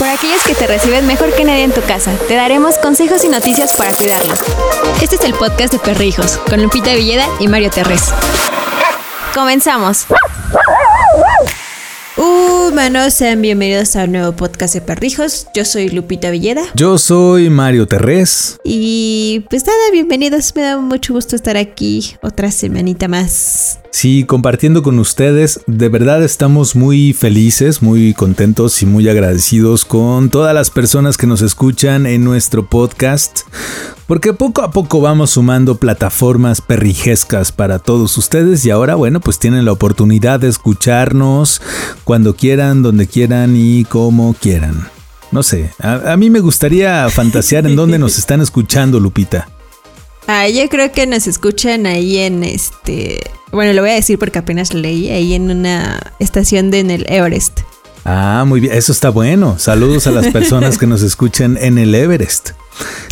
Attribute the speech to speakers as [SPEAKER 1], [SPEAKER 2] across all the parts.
[SPEAKER 1] Por aquellos que te reciben mejor que nadie en tu casa, te daremos consejos y noticias para cuidarlos. Este es el podcast de Perrijos, con Lupita Villeda y Mario Terrés. Comenzamos.
[SPEAKER 2] Humanos, sean bienvenidos a un nuevo podcast de Perrijos. Yo soy Lupita Villeda.
[SPEAKER 3] Yo soy Mario Terrés.
[SPEAKER 2] Y pues nada, bienvenidos. Me da mucho gusto estar aquí otra semanita más.
[SPEAKER 3] Sí, compartiendo con ustedes. De verdad estamos muy felices, muy contentos y muy agradecidos con todas las personas que nos escuchan en nuestro podcast. Porque poco a poco vamos sumando plataformas perrijescas para todos ustedes y ahora, bueno, pues tienen la oportunidad de escucharnos cuando quieran, donde quieran y como quieran. No sé, a, mí me gustaría fantasear en dónde nos están escuchando, Lupita.
[SPEAKER 2] Ah, yo creo que nos escuchan ahí en este. Bueno, lo voy a decir porque apenas leí, ahí en una estación de en el Everest.
[SPEAKER 3] Ah, muy bien, eso está bueno. Saludos a las personas que nos escuchan en el Everest.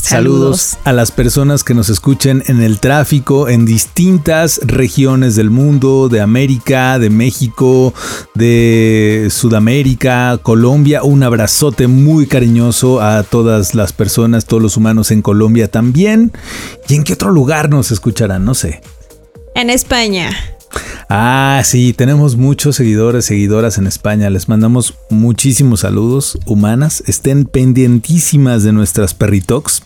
[SPEAKER 3] Saludos. a las personas que nos escuchen en el tráfico en distintas regiones del mundo, de América, de México, de Sudamérica, Colombia. Un abrazote muy cariñoso a todas las personas, todos los humanos en Colombia también. ¿Y en qué otro lugar nos escucharán? No sé.
[SPEAKER 2] En España.
[SPEAKER 3] Ah, sí, tenemos muchos seguidores, seguidoras en España. Les mandamos muchísimos saludos humanas. Estén pendientísimas de nuestras perritox,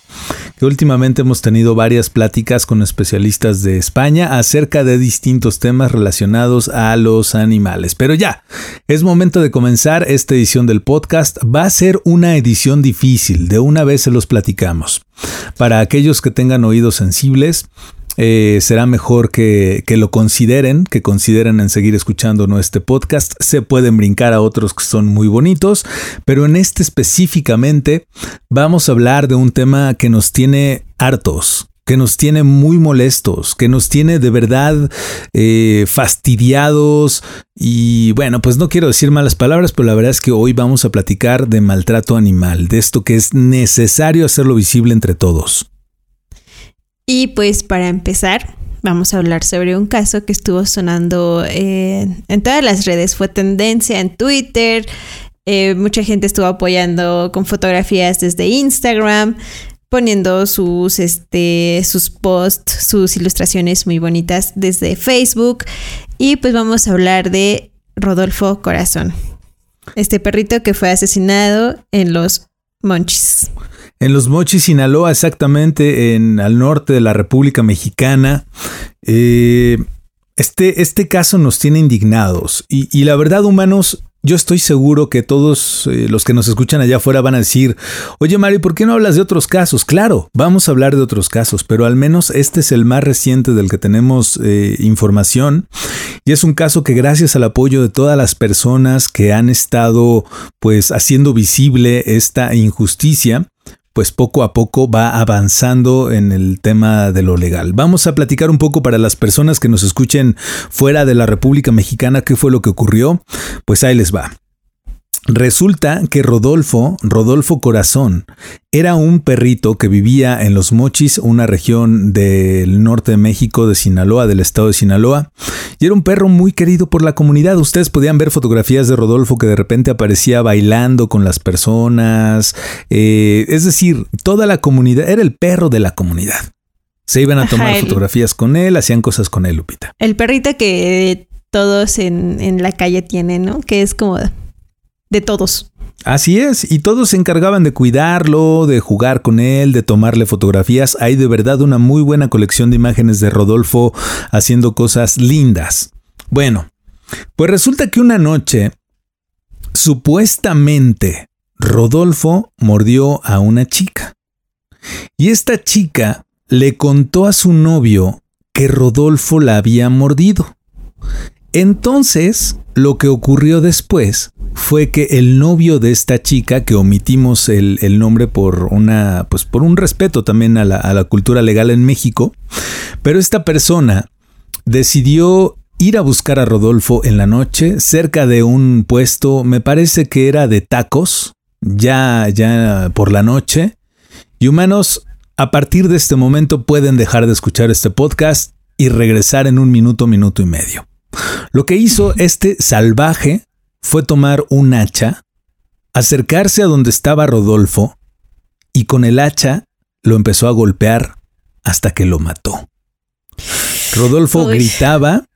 [SPEAKER 3] que últimamente hemos tenido varias pláticas con especialistas de España acerca de distintos temas relacionados a los animales. Pero ya, es momento de comenzar esta edición del podcast. Va a ser una edición difícil, de una vez se los platicamos. Para aquellos que tengan oídos sensibles, eh, será mejor que, que, lo consideren, que consideren en seguir escuchando nuestro podcast. Se pueden brincar a otros que son muy bonitos, pero en este específicamente vamos a hablar de un tema que nos tiene hartos, que nos tiene muy molestos, que nos tiene de verdad eh, fastidiados y bueno, pues no quiero decir malas palabras, pero la verdad es que hoy vamos a platicar de maltrato animal, de esto que es necesario hacerlo visible entre todos.
[SPEAKER 2] Y pues para empezar, vamos a hablar sobre un caso que estuvo sonando en todas las redes, fue tendencia en Twitter, eh, mucha gente estuvo apoyando con fotografías desde Instagram, poniendo sus, este, sus posts, sus ilustraciones muy bonitas desde Facebook. Y pues vamos a hablar de Rodolfo Corazón, este perrito que fue asesinado en los Monchis.
[SPEAKER 3] En los Mochis, Sinaloa, exactamente en al norte de la República Mexicana. Eh, este, este caso nos tiene indignados y, y la verdad, humanos, yo estoy seguro que todos eh, los que nos escuchan allá afuera van a decir, oye Mario, ¿por qué no hablas de otros casos? Claro, vamos a hablar de otros casos, pero al menos este es el más reciente del que tenemos eh, información y es un caso que gracias al apoyo de todas las personas que han estado pues haciendo visible esta injusticia, pues poco a poco va avanzando en el tema de lo legal. Vamos a platicar un poco para las personas que nos escuchen fuera de la República Mexicana qué fue lo que ocurrió. Pues ahí les va. Resulta que Rodolfo, Rodolfo Corazón, era un perrito que vivía en Los Mochis, una región del norte de México, de Sinaloa, del estado de Sinaloa, y era un perro muy querido por la comunidad. Ustedes podían ver fotografías de Rodolfo que de repente aparecía bailando con las personas, eh, es decir, toda la comunidad, era el perro de la comunidad. Se iban a tomar fotografías con él, hacían cosas con él, Lupita.
[SPEAKER 2] El perrito que todos en, en la calle tienen, ¿no? Que es como de todos.
[SPEAKER 3] Así es, y todos se encargaban de cuidarlo, de jugar con él, de tomarle fotografías. Hay de verdad una muy buena colección de imágenes de Rodolfo haciendo cosas lindas. Bueno, pues resulta que una noche, supuestamente, Rodolfo mordió a una chica. Y esta chica le contó a su novio que Rodolfo la había mordido. Entonces, lo que ocurrió después fue que el novio de esta chica, que omitimos el, nombre por una, pues por un respeto también a la, a la cultura legal en México, pero esta persona decidió ir a buscar a Rodolfo en la noche cerca de un puesto, me parece que era de tacos, ya, ya por la noche. Y humanos, a partir de este momento pueden dejar de escuchar este podcast y regresar en un minuto, minuto y medio. Lo que hizo este salvaje fue tomar un hacha acercarse a donde estaba Rodolfo y con el hacha lo empezó a golpear hasta que lo mató. Rodolfo gritaba.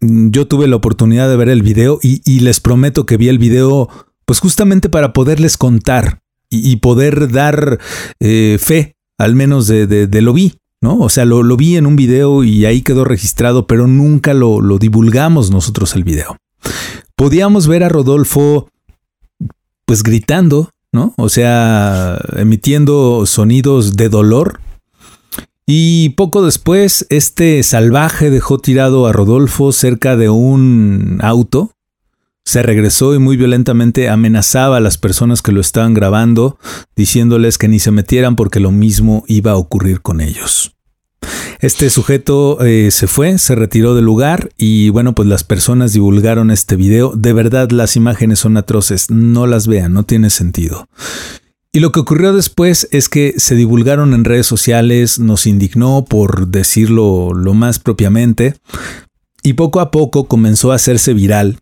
[SPEAKER 3] Yo tuve la oportunidad de ver el video y, les prometo que vi el video pues justamente para poderles contar y, poder dar eh, fe, al menos de, de, lo vi, ¿no? O sea, lo, lo, vi en un video y ahí quedó registrado, pero nunca lo, lo divulgamos nosotros el video. Podíamos ver a Rodolfo pues gritando, ¿no? O sea, emitiendo sonidos de dolor. Y poco después, este salvaje dejó tirado a Rodolfo cerca de un auto. Se regresó y muy violentamente amenazaba a las personas que lo estaban grabando, diciéndoles que ni se metieran porque lo mismo iba a ocurrir con ellos. Este sujeto eh, se fue, se retiró del lugar y bueno, pues las personas divulgaron este video. De verdad las imágenes son atroces, no las vean, no tiene sentido. Y lo que ocurrió después es que se divulgaron en redes sociales, nos indignó por decirlo lo más propiamente, y poco a poco comenzó a hacerse viral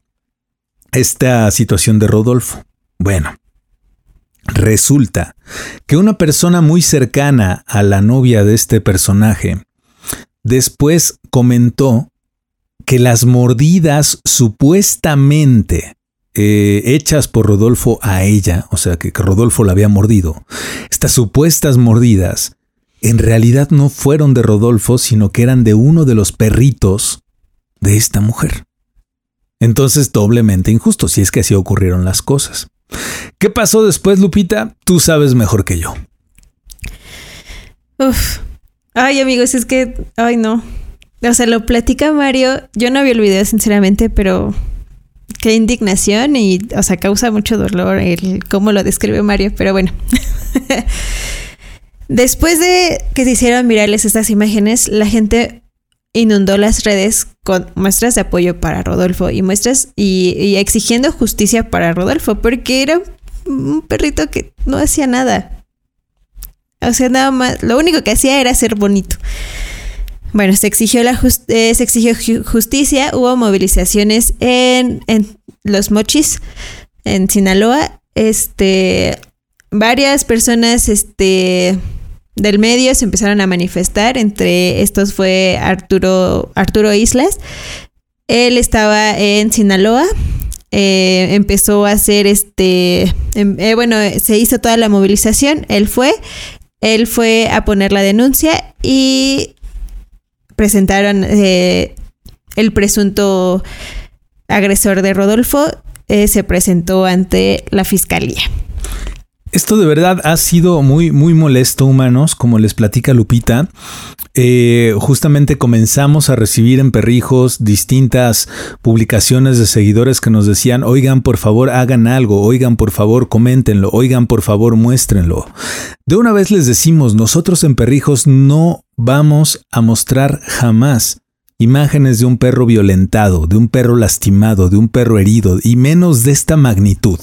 [SPEAKER 3] esta situación de Rodolfo. Bueno, resulta que una persona muy cercana a la novia de este personaje después comentó que las mordidas supuestamente eh, hechas por Rodolfo a ella, o sea que, Rodolfo la había mordido, estas supuestas mordidas en realidad no fueron de Rodolfo, sino que eran de uno de los perritos de esta mujer. Entonces doblemente injusto, si es que así ocurrieron las cosas. ¿Qué pasó después, Lupita? Tú sabes mejor que yo.
[SPEAKER 2] Uf, Ay, amigos, es que, ay, no. O sea, lo platica Mario. Yo no vi el video, sinceramente, pero qué indignación y, o sea, causa mucho dolor el cómo lo describe Mario, pero bueno. Después de que se hicieron virales estas imágenes, la gente inundó las redes con muestras de apoyo para Rodolfo y muestras y, exigiendo justicia para Rodolfo, porque era un perrito que no hacía nada. O sea, nada más, lo único que hacía era ser bonito. Bueno, se exigió, la eh, se exigió justicia, hubo movilizaciones en, Los Mochis, en Sinaloa. Este, varias personas este, del medio se empezaron a manifestar, entre estos fue Arturo, Arturo Islas. Él estaba en Sinaloa, eh, empezó a hacer este, em, eh, bueno, se hizo toda la movilización, él fue, él fue a poner la denuncia y presentaron eh, el presunto agresor de Rodolfo, eh, se presentó ante la fiscalía.
[SPEAKER 3] Esto de verdad ha sido muy, muy molesto, humanos, como les platica Lupita. Eh, justamente comenzamos a recibir en Perrijos distintas publicaciones de seguidores que nos decían, oigan, por favor, hagan algo, oigan, por favor, coméntenlo, oigan, por favor, muéstrenlo. De una vez les decimos, nosotros en Perrijos no vamos a mostrar jamás imágenes de un perro violentado, de un perro lastimado, de un perro herido, y menos de esta magnitud.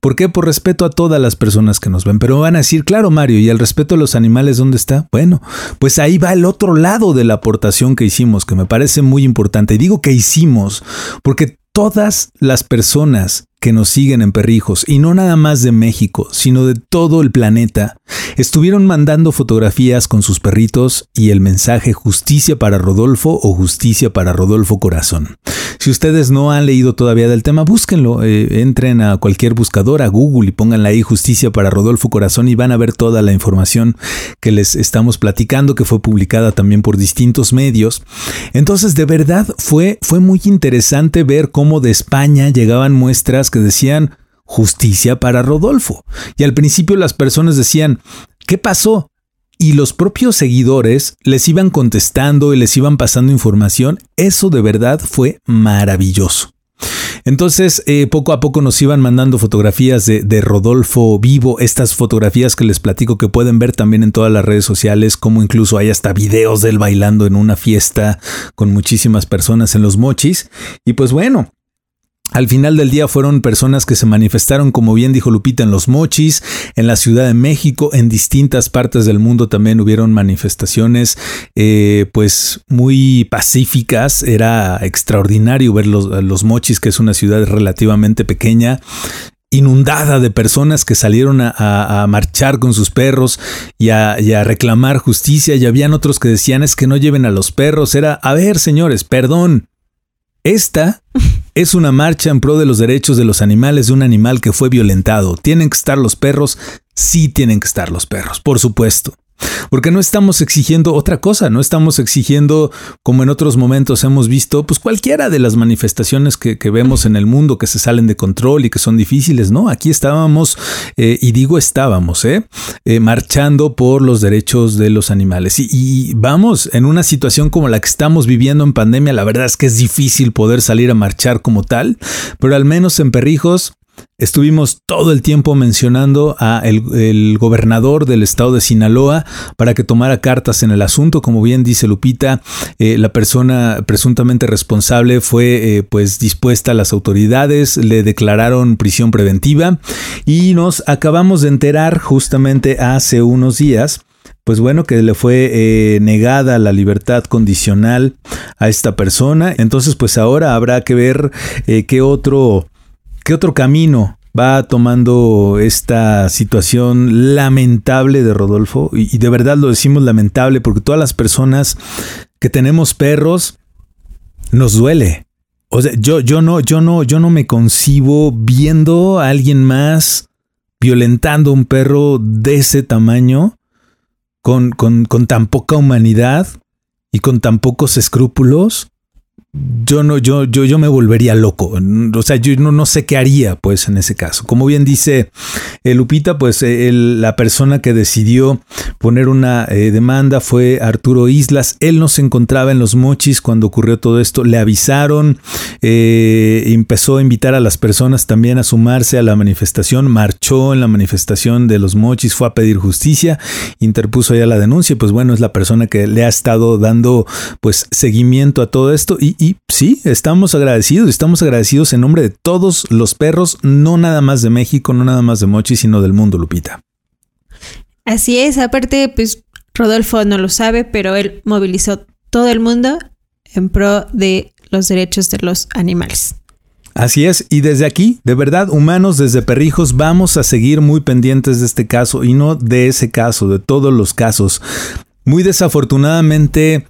[SPEAKER 3] ¿Por qué? Por respeto a todas las personas que nos ven. Pero van a decir, claro, Mario, ¿y el respeto a los animales dónde está? Bueno, pues ahí va el otro lado de la aportación que hicimos, que me parece muy importante. Y digo que hicimos, porque todas las personas que nos siguen en Perrijos, y no nada más de México, sino de todo el planeta, estuvieron mandando fotografías con sus perritos y el mensaje justicia para Rodolfo o justicia para Rodolfo Corazón. Si ustedes no han leído todavía del tema, búsquenlo, eh, entren a cualquier buscador, a Google y pónganle ahí justicia para Rodolfo Corazón y van a ver toda la información que les estamos platicando, que fue publicada también por distintos medios. Entonces, de verdad fue, fue muy interesante ver cómo de España llegaban muestras decían justicia para Rodolfo. Y al principio las personas decían, ¿qué pasó? Y los propios seguidores les iban contestando y les iban pasando información. Eso de verdad fue maravilloso. Entonces, eh, poco a poco nos iban mandando fotografías de, de, Rodolfo vivo, estas fotografías que les platico que pueden ver también en todas las redes sociales, como incluso hay hasta videos de él bailando en una fiesta con muchísimas personas en los mochis. Y pues bueno, al final del día fueron personas que se manifestaron, como bien dijo Lupita, en los mochis, en la Ciudad de México, en distintas partes del mundo también hubieron manifestaciones eh, pues muy pacíficas. Era extraordinario ver los, los mochis, que es una ciudad relativamente pequeña inundada de personas que salieron a, marchar con sus perros y a, y a, reclamar justicia y habían otros que decían es que no lleven a los perros. Era, a ver señores, perdón. Esta es una marcha en pro de los derechos de los animales de un animal que fue violentado. ¿Tienen que estar los perros? Sí tienen que estar los perros, por supuesto. Porque no estamos exigiendo otra cosa, no estamos exigiendo, como en otros momentos hemos visto, pues cualquiera de las manifestaciones que, vemos en el mundo que se salen de control y que son difíciles, ¿no? Aquí estábamos, eh, y digo estábamos, ¿eh? ¿eh? marchando por los derechos de los animales. Y, y vamos, en una situación como la que estamos viviendo en pandemia, la verdad es que es difícil poder salir a marchar como tal, pero al menos en Perrijos Estuvimos todo el tiempo mencionando a el, gobernador del estado de Sinaloa para que tomara cartas en el asunto. Como bien dice Lupita, eh, la persona presuntamente responsable fue eh, pues dispuesta a las autoridades, le declararon prisión preventiva y nos acabamos de enterar justamente hace unos días pues bueno, que le fue eh, negada la libertad condicional a esta persona. Entonces, pues ahora habrá que ver qué otro ¿Qué otro camino va tomando esta situación lamentable de Rodolfo? Y, de verdad lo decimos lamentable porque todas las personas que tenemos perros nos duele. O sea, yo, yo no, yo no, yo no me concibo viendo a alguien más violentando a un perro de ese tamaño, con, con, con tan poca humanidad y con tan pocos escrúpulos yo no, yo, yo, yo me volvería loco. O sea, yo no, no sé qué haría, pues, en ese caso. Como bien dice eh, Lupita, pues eh, la persona que decidió poner una eh, demanda fue Arturo Islas. Él no se encontraba en los mochis cuando ocurrió todo esto. Le avisaron, empezó a invitar a las personas también a sumarse a la manifestación. Marchó en la manifestación de los mochis, fue a pedir justicia, interpuso ya la denuncia. Pues bueno, es la persona que le ha estado dando, pues, seguimiento a todo esto. y y sí, estamos agradecidos, estamos agradecidos en nombre de todos los perros, no nada más de México, no nada más de Mochi, sino del mundo, Lupita.
[SPEAKER 2] Así es, aparte, pues Rodolfo no lo sabe, pero él movilizó todo el mundo en pro de los derechos de los animales.
[SPEAKER 3] Así es, y desde aquí, de verdad, humanos desde perrijos, vamos a seguir muy pendientes de este caso y no de ese caso, de todos los casos. Muy desafortunadamente,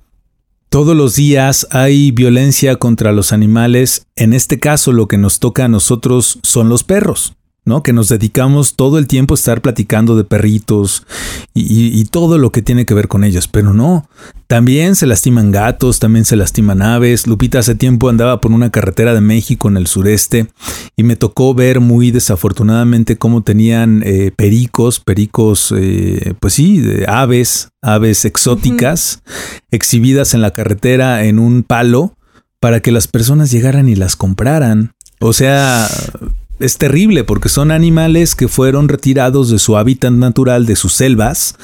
[SPEAKER 3] todos los días hay violencia contra los animales. En este caso lo que nos toca a nosotros son los perros. ¿No? Que nos dedicamos todo el tiempo a estar platicando de perritos y, todo lo que tiene que ver con ellos, pero no. También se lastiman gatos, también se lastiman aves. Lupita hace tiempo andaba por una carretera de México en el sureste y me tocó ver muy desafortunadamente cómo tenían eh, pericos, pericos, eh, pues sí, de aves, aves exóticas, exhibidas en la carretera en un palo para que las personas llegaran y las compraran. O sea, es terrible porque son animales que fueron retirados de su hábitat natural, de sus selvas,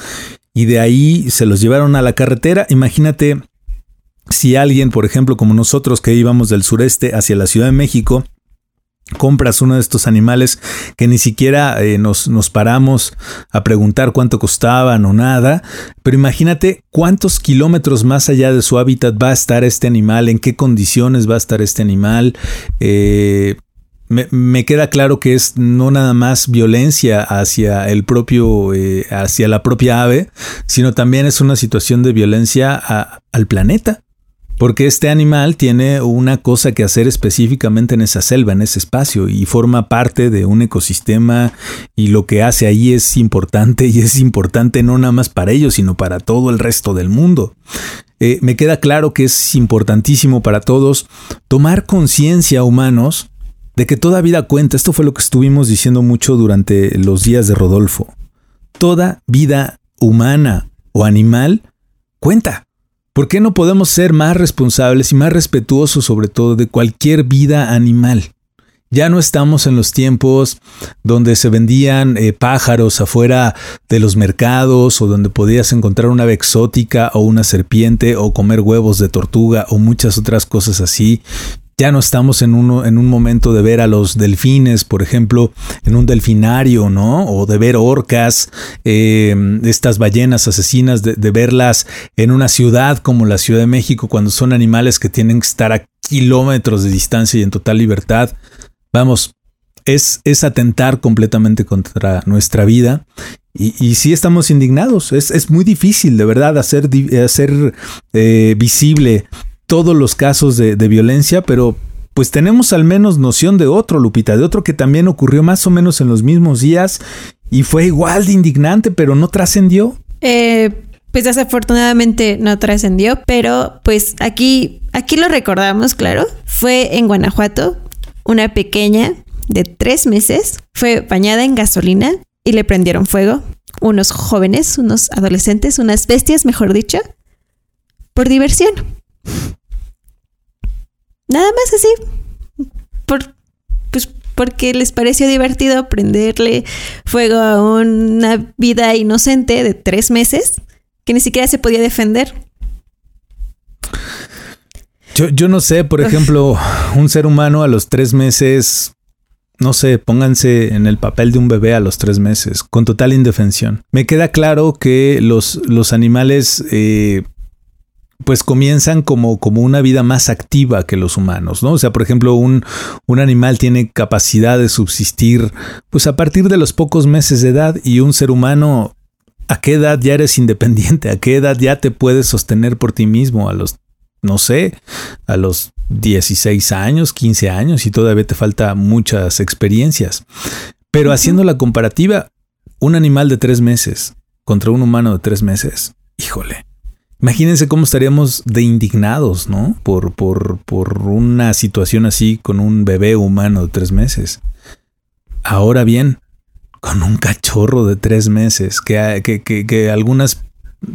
[SPEAKER 3] y de ahí se los llevaron a la carretera. Imagínate si alguien, por ejemplo, como nosotros que íbamos del sureste hacia la Ciudad de México, compras uno de estos animales que ni siquiera eh, nos, nos, paramos a preguntar cuánto costaban o nada, pero imagínate cuántos kilómetros más allá de su hábitat va a estar este animal, en qué condiciones va a estar este animal, eh, me, queda claro que es no nada más violencia hacia el propio, eh, hacia la propia ave, sino también es una situación de violencia al planeta. Porque este animal tiene una cosa que hacer específicamente en esa selva, en ese espacio, y forma parte de un ecosistema y lo que hace ahí es importante y es importante no nada más para ellos, sino para todo el resto del mundo. Eh, me queda claro que es importantísimo para todos tomar conciencia humanos de que toda vida cuenta. Esto fue lo que estuvimos diciendo mucho durante los días de Rodolfo. Toda vida humana o animal cuenta. ¿Por qué no podemos ser más responsables y más respetuosos sobre todo de cualquier vida animal? Ya no estamos en los tiempos donde se vendían eh, pájaros afuera de los mercados o donde podías encontrar una ave exótica o una serpiente o comer huevos de tortuga o muchas otras cosas así. Ya no estamos en, en un momento de ver a los delfines, por ejemplo, en un delfinario, ¿no? O de ver orcas, eh, estas ballenas asesinas, de, verlas en una ciudad como la Ciudad de México, cuando son animales que tienen que estar a kilómetros de distancia y en total libertad. Vamos, es, es atentar completamente contra nuestra vida. Y, y sí estamos indignados. Es, es, muy difícil, de verdad, hacer, hacer eh, visible todos los casos de, violencia, pero pues tenemos al menos noción de otro, Lupita, de otro que también ocurrió más o menos en los mismos días y fue igual de indignante, pero no trascendió.
[SPEAKER 2] Eh, pues desafortunadamente no trascendió, pero pues aquí, aquí lo recordamos, claro. Fue en Guanajuato, una pequeña de tres meses fue bañada en gasolina y le prendieron fuego. Unos jóvenes, unos adolescentes, unas bestias, mejor dicho, por diversión. Nada más así. Por, pues porque les pareció divertido prenderle fuego a una vida inocente de tres meses que ni siquiera se podía defender.
[SPEAKER 3] Yo, yo no sé, por ejemplo, un ser humano a los tres meses no sé, pónganse en el papel de un bebé a los tres meses, con total indefensión. Me queda claro que los, los animales eh, pues comienzan como, como una vida más activa que los humanos, ¿no? O sea, por ejemplo, un, un, animal tiene capacidad de subsistir pues a partir de los pocos meses de edad y un ser humano, ¿a qué edad ya eres independiente? ¿A qué edad ya te puedes sostener por ti mismo? A los, no sé, a los 16 años, 15 años y todavía te falta muchas experiencias. Pero haciendo la comparativa, un animal de tres meses contra un humano de tres meses, híjole. Imagínense cómo estaríamos de indignados, ¿no? Por, por, por una situación así con un bebé humano de tres meses. Ahora bien, con un cachorro de tres meses, que, que, que, que algunas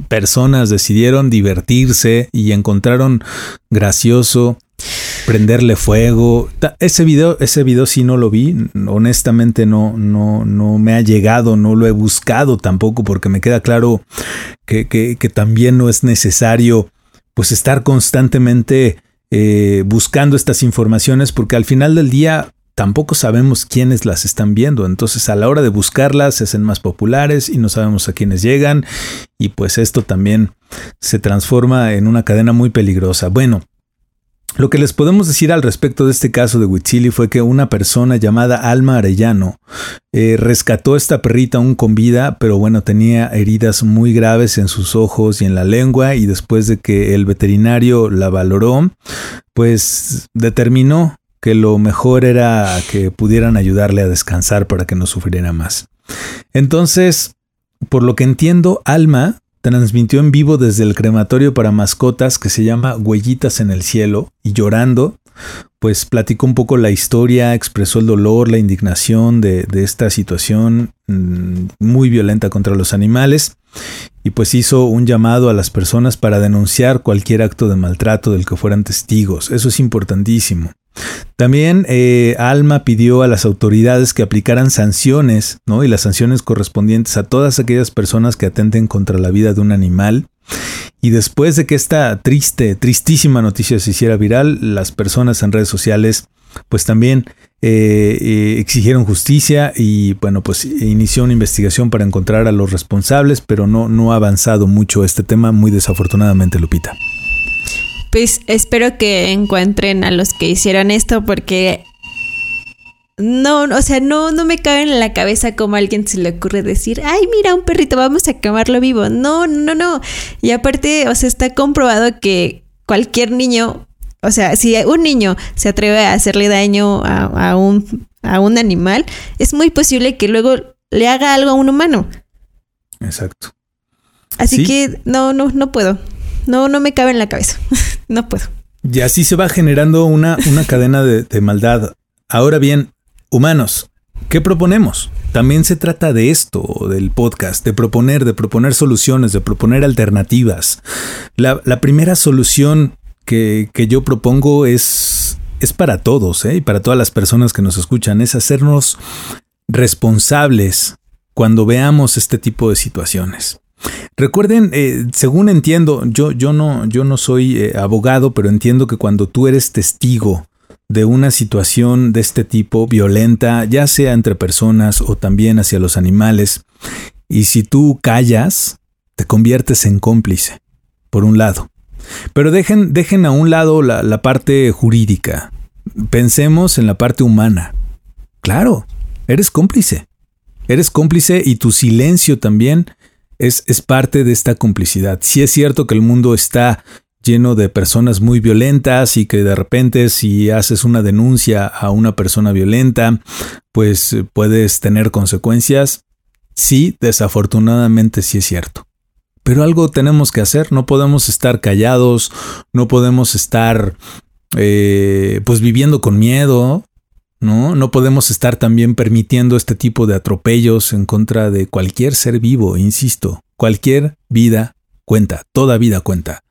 [SPEAKER 3] personas decidieron divertirse y encontraron gracioso prenderle fuego. Ese video, ese video sí no lo vi. Honestamente no, no, no me ha llegado, no lo he buscado tampoco, porque me queda claro que, que, también no es necesario pues estar constantemente eh, buscando estas informaciones, porque al final del día tampoco sabemos quiénes las están viendo. Entonces a la hora de buscarlas se hacen más populares y no sabemos a quiénes llegan. Y pues esto también se transforma en una cadena muy peligrosa. Bueno, lo que les podemos decir al respecto de este caso de Huitzili fue que una persona llamada Alma Arellano eh, rescató esta perrita aún con vida, pero bueno, tenía heridas muy graves en sus ojos y en la lengua y después de que el veterinario la valoró, pues determinó que lo mejor era que pudieran ayudarle a descansar para que no sufriera más. Entonces, por lo que entiendo, Alma transmitió en vivo desde el crematorio para mascotas que se llama Huellitas en el Cielo y llorando, pues platicó un poco la historia, expresó el dolor, la indignación de, esta situación mmm, muy violenta contra los animales y pues hizo un llamado a las personas para denunciar cualquier acto de maltrato del que fueran testigos. Eso es importantísimo. También eh, Alma pidió a las autoridades que aplicaran sanciones, ¿no? Y las sanciones correspondientes a todas aquellas personas que atenten contra la vida de un animal. Y después de que esta triste, tristísima noticia se hiciera viral, las personas en redes sociales pues también eh, eh, exigieron justicia y bueno, pues inició una investigación para encontrar a los responsables, pero no, no ha avanzado mucho este tema, muy desafortunadamente, Lupita
[SPEAKER 2] pues espero que encuentren a los que hicieron esto porque no, o sea, no, no me cabe en la cabeza como a alguien se le ocurre decir, ay, mira, un perrito, vamos a quemarlo vivo. No, no, no. Y aparte, o sea, está comprobado que cualquier niño, o sea, si un niño se atreve a hacerle daño a, a un, a un animal, es muy posible que luego le haga algo a un humano.
[SPEAKER 3] Exacto.
[SPEAKER 2] Así ¿Sí? que no, no, no puedo. No, no me cabe en la cabeza. no puedo.
[SPEAKER 3] Y así se va generando una, una cadena de, maldad. Ahora bien, humanos, ¿qué proponemos? También se trata de esto, del podcast, de proponer, de proponer soluciones, de proponer alternativas. La, la primera solución que, que, yo propongo es, es para todos ¿eh? y para todas las personas que nos escuchan, es hacernos responsables cuando veamos este tipo de situaciones. Recuerden, eh, según entiendo, yo, yo, no, yo no soy eh, abogado, pero entiendo que cuando tú eres testigo de una situación de este tipo violenta, ya sea entre personas o también hacia los animales, y si tú callas, te conviertes en cómplice, por un lado. Pero dejen, dejen a un lado la, la parte jurídica. Pensemos en la parte humana. claro, eres cómplice. Eres cómplice y tu silencio también es, es parte de esta complicidad. Si es cierto que el mundo está lleno de personas muy violentas y que de repente si haces una denuncia a una persona violenta, pues puedes tener consecuencias. Sí, desafortunadamente sí es cierto. Pero algo tenemos que hacer, no podemos estar callados, no podemos estar eh, pues viviendo con miedo, ¿no? No podemos estar también permitiendo este tipo de atropellos en contra de cualquier ser vivo, insisto, cualquier vida cuenta, toda vida cuenta.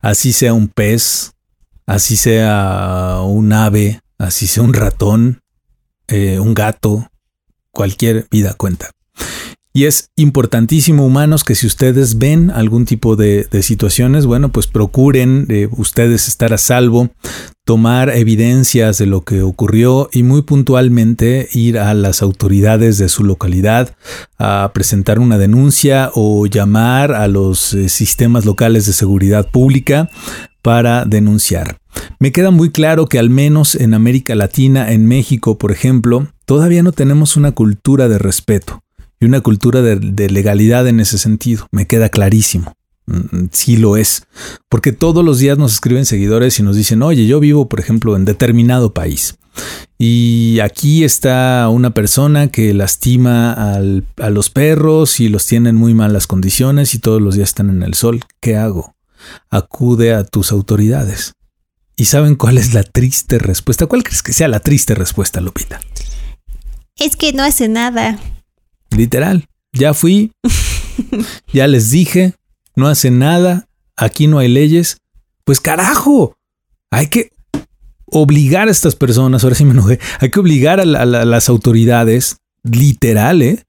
[SPEAKER 3] Así sea un pez, así sea un ave, así sea un ratón, eh, un gato, cualquier vida cuenta. Y es importantísimo, humanos, que si ustedes ven algún tipo de, situaciones, bueno, pues procuren eh, ustedes estar a salvo, tomar evidencias de lo que ocurrió y muy puntualmente ir a las autoridades de su localidad a presentar una denuncia o llamar a los eh, sistemas locales de seguridad pública para denunciar. Me queda muy claro que al menos en América Latina, en México, por ejemplo, todavía no tenemos una cultura de respeto y una cultura de, legalidad en ese sentido. Me queda clarísimo. Mm, sí lo es. Porque todos los días nos escriben seguidores y nos dicen, oye, yo vivo, por ejemplo, en determinado país. Y aquí está una persona que lastima a los perros y los tiene en muy malas condiciones y todos los días están en el sol. ¿Qué hago? Acude a tus autoridades. ¿Y saben cuál es la triste respuesta? ¿Cuál crees que sea la triste respuesta, Lupita?
[SPEAKER 2] Es que no hace nada.
[SPEAKER 3] Literal. Ya fui, ya les dije, no hace nada, aquí no hay leyes. Pues carajo, hay que obligar a estas personas, ahora sí me enojé, hay que obligar a, las autoridades, literal, ¿eh?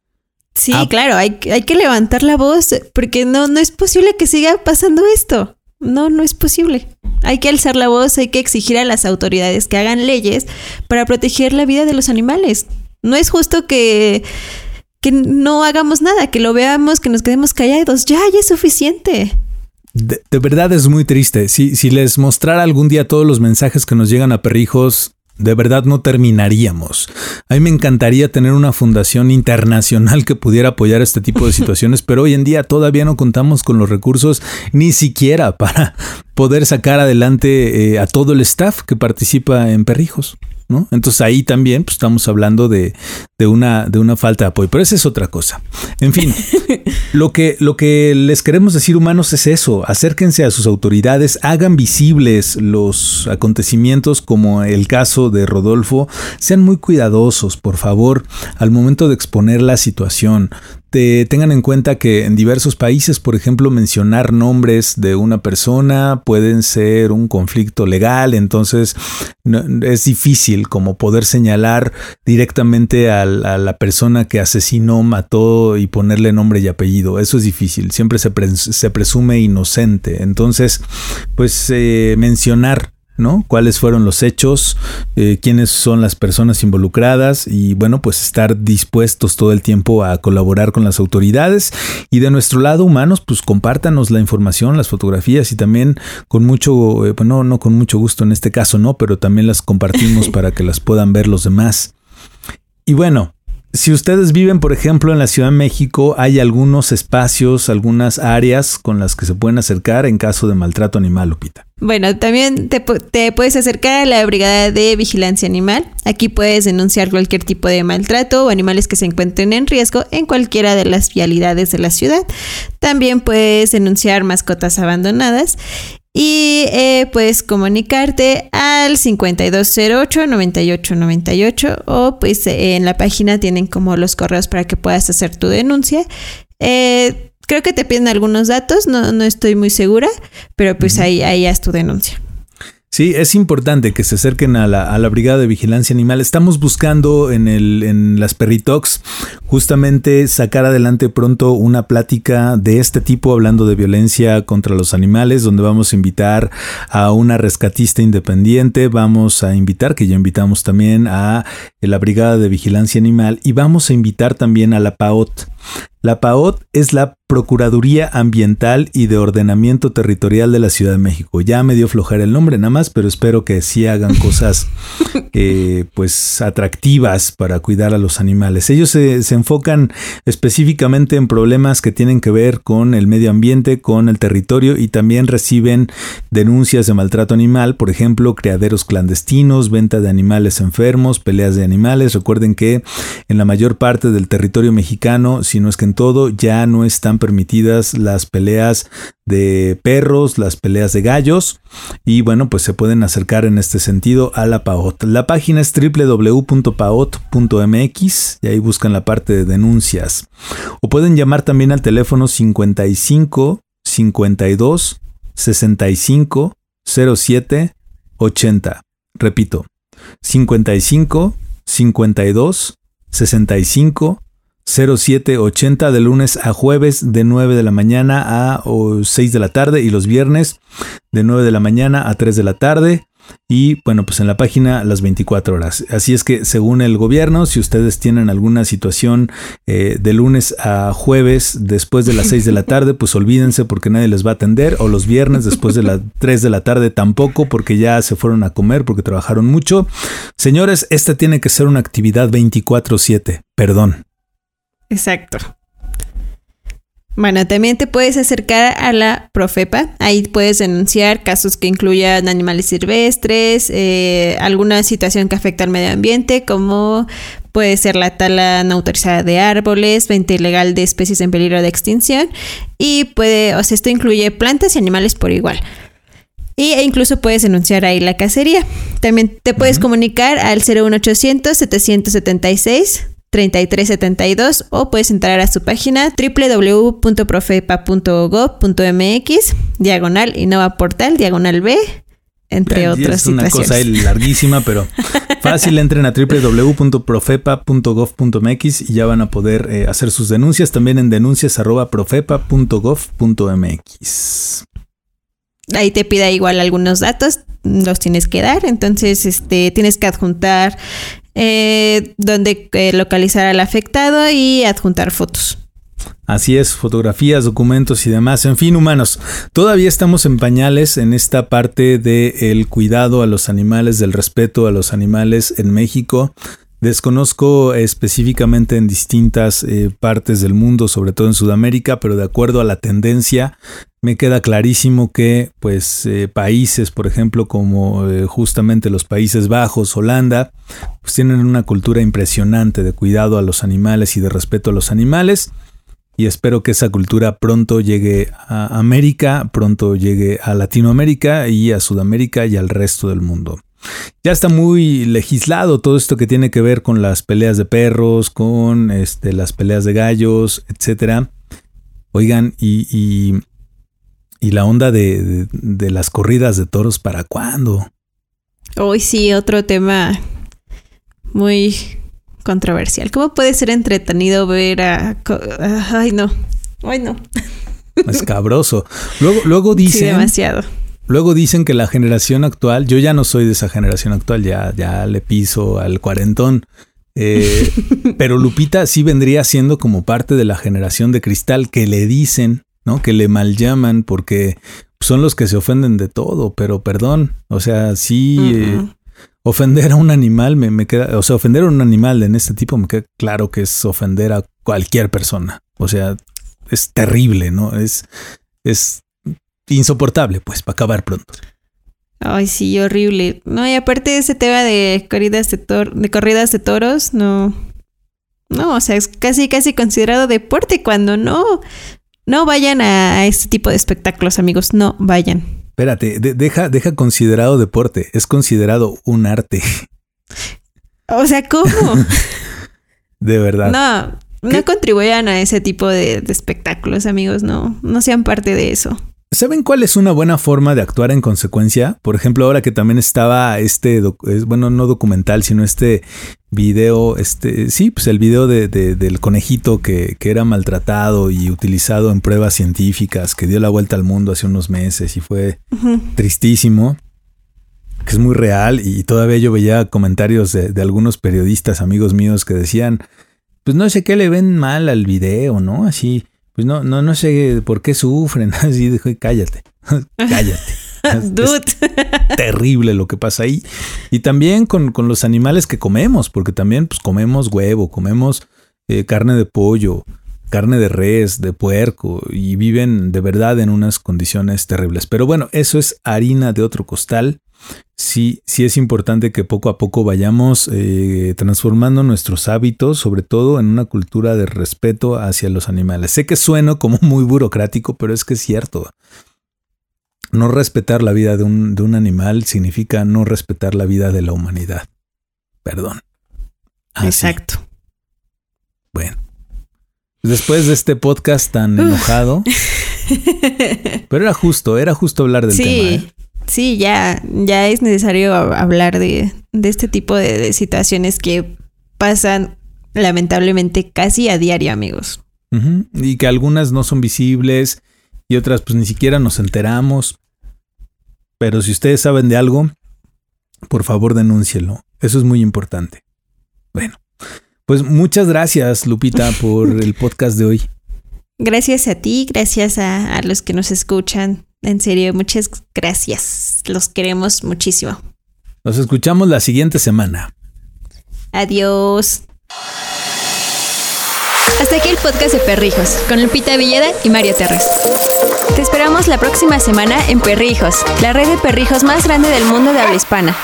[SPEAKER 2] Sí, claro, hay, hay, que levantar la voz porque no, no es posible que siga pasando esto. No, no es posible. Hay que alzar la voz, hay que exigir a las autoridades que hagan leyes para proteger la vida de los animales. No es justo que que no hagamos nada, que lo veamos, que nos quedemos callados. Ya, ya es suficiente.
[SPEAKER 3] De, verdad es muy triste. Si, si les mostrara algún día todos los mensajes que nos llegan a perrijos, de verdad no terminaríamos. A mí me encantaría tener una fundación internacional que pudiera apoyar este tipo de situaciones, pero hoy en día todavía no contamos con los recursos ni siquiera para poder sacar adelante eh, a todo el staff que participa en Perrijos. Entonces ahí también pues, estamos hablando de, una, de una falta de apoyo, pero esa es otra cosa. En fin, lo que, lo que les queremos decir humanos es eso, acérquense a sus autoridades, hagan visibles los acontecimientos como el caso de Rodolfo, sean muy cuidadosos, por favor, al momento de exponer la situación tengan en cuenta que en diversos países, por ejemplo, mencionar nombres de una persona pueden ser un conflicto legal, entonces es difícil como poder señalar directamente a, la persona que asesinó, mató y ponerle nombre y apellido. Eso es difícil, siempre se, se presume inocente. Entonces, pues eh, mencionar ¿no? ¿Cuáles fueron los hechos? Eh, ¿Quiénes son las personas involucradas? Y bueno, pues estar dispuestos todo el tiempo a colaborar con las autoridades. Y de nuestro lado, humanos, pues compártanos la información, las fotografías y también con mucho, eh, bueno, no con mucho gusto en este caso, ¿no? Pero también las compartimos para que las puedan ver los demás. Y bueno, si ustedes viven, por ejemplo, en la Ciudad de México, hay algunos espacios, algunas áreas con las que se pueden acercar en caso de maltrato animal, Lupita.
[SPEAKER 2] Bueno, también te, puedes acercar a la Brigada de Vigilancia Animal. Aquí puedes denunciar cualquier tipo de maltrato o animales que se encuentren en riesgo en cualquiera de las vialidades de la ciudad. También puedes denunciar mascotas abandonadas y eh, puedes comunicarte al 5208-9898 o pues en la página tienen como los correos para que puedas hacer tu denuncia. Eh, creo que te piden algunos datos, no, no estoy muy segura, pero pues ahí, ahí haz tu denuncia.
[SPEAKER 3] Sí, es importante que se acerquen a la, a la, Brigada de Vigilancia Animal. Estamos buscando en, el, en las Perritox justamente sacar adelante pronto una plática de este tipo hablando de violencia contra los animales, donde vamos a invitar a una rescatista independiente, vamos a invitar, que ya invitamos también a la Brigada de Vigilancia Animal y vamos a invitar también a la PAOT. La PAOT es la Procuraduría Ambiental y de Ordenamiento Territorial de la Ciudad de México. Ya me dio flojera el nombre nada más, pero espero que sí hagan cosas eh, pues atractivas para cuidar a los animales. Ellos se, se, enfocan específicamente en problemas que tienen que ver con el medio ambiente, con el territorio y también reciben denuncias de maltrato animal, por ejemplo, criaderos clandestinos, venta de animales enfermos, peleas de animales. Recuerden que en la mayor parte del territorio mexicano, si no es que en todo, ya no están permitidas las peleas de perros, las peleas de gallos y bueno, pues se pueden acercar en este sentido a la PAOT. La página es www.paot.mx y ahí buscan la parte de denuncias. O pueden llamar también al teléfono 55 52 65 07 80. Repito, 55 52 65 0780 de lunes a jueves de 9 de la mañana a 6 de la tarde y los viernes de 9 de la mañana a 3 de la tarde. Y bueno, pues en la página las 24 horas. Así es que según el gobierno, si ustedes tienen alguna situación eh, de lunes a jueves después de las 6 de la tarde, pues olvídense porque nadie les va a atender. O los viernes después de las 3 de la tarde tampoco porque ya se fueron a comer porque trabajaron mucho. Señores, esta tiene que ser una actividad 24/7. Perdón.
[SPEAKER 2] Exacto. Bueno, también te puedes acercar a la Profepa. Ahí puedes denunciar casos que incluyan animales silvestres, eh, alguna situación que afecta al medio ambiente, como puede ser la tala no autorizada de árboles, venta ilegal de especies en peligro de extinción y puede, o sea, esto incluye plantas y animales por igual. Y e incluso puedes denunciar ahí la cacería. También te puedes comunicar al 01800 776 3372 o puedes entrar a su página www.profepa.gov.mx diagonal Innova Portal diagonal B entre otras
[SPEAKER 3] es una cosa larguísima, pero fácil. Entren a www.profepa.gov.mx y ya van a poder eh, hacer sus denuncias también en denuncias.profepa.gov.mx.
[SPEAKER 2] Ahí te pida igual algunos datos, los tienes que dar. Entonces, este, tienes que adjuntar eh, donde eh, localizar al afectado y adjuntar fotos.
[SPEAKER 3] Así es, fotografías, documentos y demás. En fin, humanos, todavía estamos en pañales en esta parte del cuidado a los animales, del respeto a los animales en México. Desconozco específicamente en distintas eh, partes del mundo, sobre todo en Sudamérica, pero de acuerdo a la tendencia, me queda clarísimo que pues eh, países, por ejemplo, como eh, justamente los Países Bajos, Holanda, pues tienen una cultura impresionante de cuidado a los animales y de respeto a los animales. Y espero que esa cultura pronto llegue a América, pronto llegue a Latinoamérica y a Sudamérica y al resto del mundo. Ya está muy legislado todo esto que tiene que ver con las peleas de perros, con este, las peleas de gallos, etcétera. Oigan, y, la onda de, las corridas de toros, ¿para cuándo?
[SPEAKER 2] Hoy sí, otro tema muy controversial. ¿Cómo puede ser entretenido ver a... Ay, no. Ay, no.
[SPEAKER 3] Escabroso. Luego, luego dicen...
[SPEAKER 2] demasiado.
[SPEAKER 3] Luego dicen que la generación actual, yo ya no soy de esa generación actual, ya, ya le piso al cuarentón. Eh, pero Lupita sí vendría siendo como parte de la generación de cristal que le dicen, ¿no? Que le mal llaman porque son los que se ofenden de todo, pero perdón, o sea, sí, eh, ofender a un animal me, me, queda, o sea, ofender a un animal en este tipo me queda claro que es ofender a cualquier persona, o sea, es terrible, ¿no? Es, es insoportable, pues, para acabar pronto.
[SPEAKER 2] Ay, sí, horrible. No, y aparte de ese tema de corridas de, de corridas de toros, no. No, o sea, es casi, casi considerado deporte cuando no. No vayan a, este tipo de espectáculos, amigos. No vayan.
[SPEAKER 3] Espérate, deja, deja considerado deporte. Es considerado un arte.
[SPEAKER 2] O sea, ¿cómo?
[SPEAKER 3] de verdad.
[SPEAKER 2] No, no contribuyan a ese tipo de, de espectáculos, amigos. No, no sean parte de eso.
[SPEAKER 3] ¿Saben cuál es una buena forma de actuar en consecuencia? Por ejemplo, ahora que también estaba este, bueno, no documental, sino este video, este, sí, pues el video de, del conejito que, que, era maltratado y utilizado en pruebas científicas, que dio la vuelta al mundo hace unos meses y fue tristísimo, que es muy real y todavía yo veía comentarios de, de algunos periodistas, amigos míos, que decían, pues no sé qué le ven mal al video, ¿no? Así pues no, no, no sé por qué sufren. Así dijo, cállate, cállate.
[SPEAKER 2] Dude.
[SPEAKER 3] terrible lo que pasa ahí. Y también con, los animales que comemos, porque también pues, comemos huevo, comemos eh, carne de pollo, carne de res, de puerco, y viven de verdad en unas condiciones terribles. Pero bueno, eso es harina de otro costal sí, sí es importante que poco a poco vayamos eh, transformando nuestros hábitos, sobre todo en una cultura de respeto hacia los animales. Sé que sueno como muy burocrático, pero es que es cierto. No respetar la vida de un, de un animal significa no respetar la vida de la humanidad. Perdón.
[SPEAKER 2] Exacto.
[SPEAKER 3] Bueno. Después de este podcast tan enojado. pero era justo, era justo hablar del tema. ¿eh?
[SPEAKER 2] Sí, ya, ya es necesario hablar de, este tipo de, situaciones que pasan lamentablemente casi a diario, amigos.
[SPEAKER 3] Y que algunas no son visibles y otras pues ni siquiera nos enteramos. Pero si ustedes saben de algo, por favor denúncielo. Eso es muy importante. Bueno, pues muchas gracias Lupita por el podcast de hoy.
[SPEAKER 2] Gracias a ti, gracias a los que nos escuchan. En serio, muchas gracias. Los queremos muchísimo.
[SPEAKER 3] Nos escuchamos la siguiente semana.
[SPEAKER 2] Adiós.
[SPEAKER 1] Hasta aquí el podcast de Perrijos, con Lupita Villeda y Mario Terres. Te esperamos la próxima semana en Perrijos, la red de perrijos más grande del mundo de habla hispana.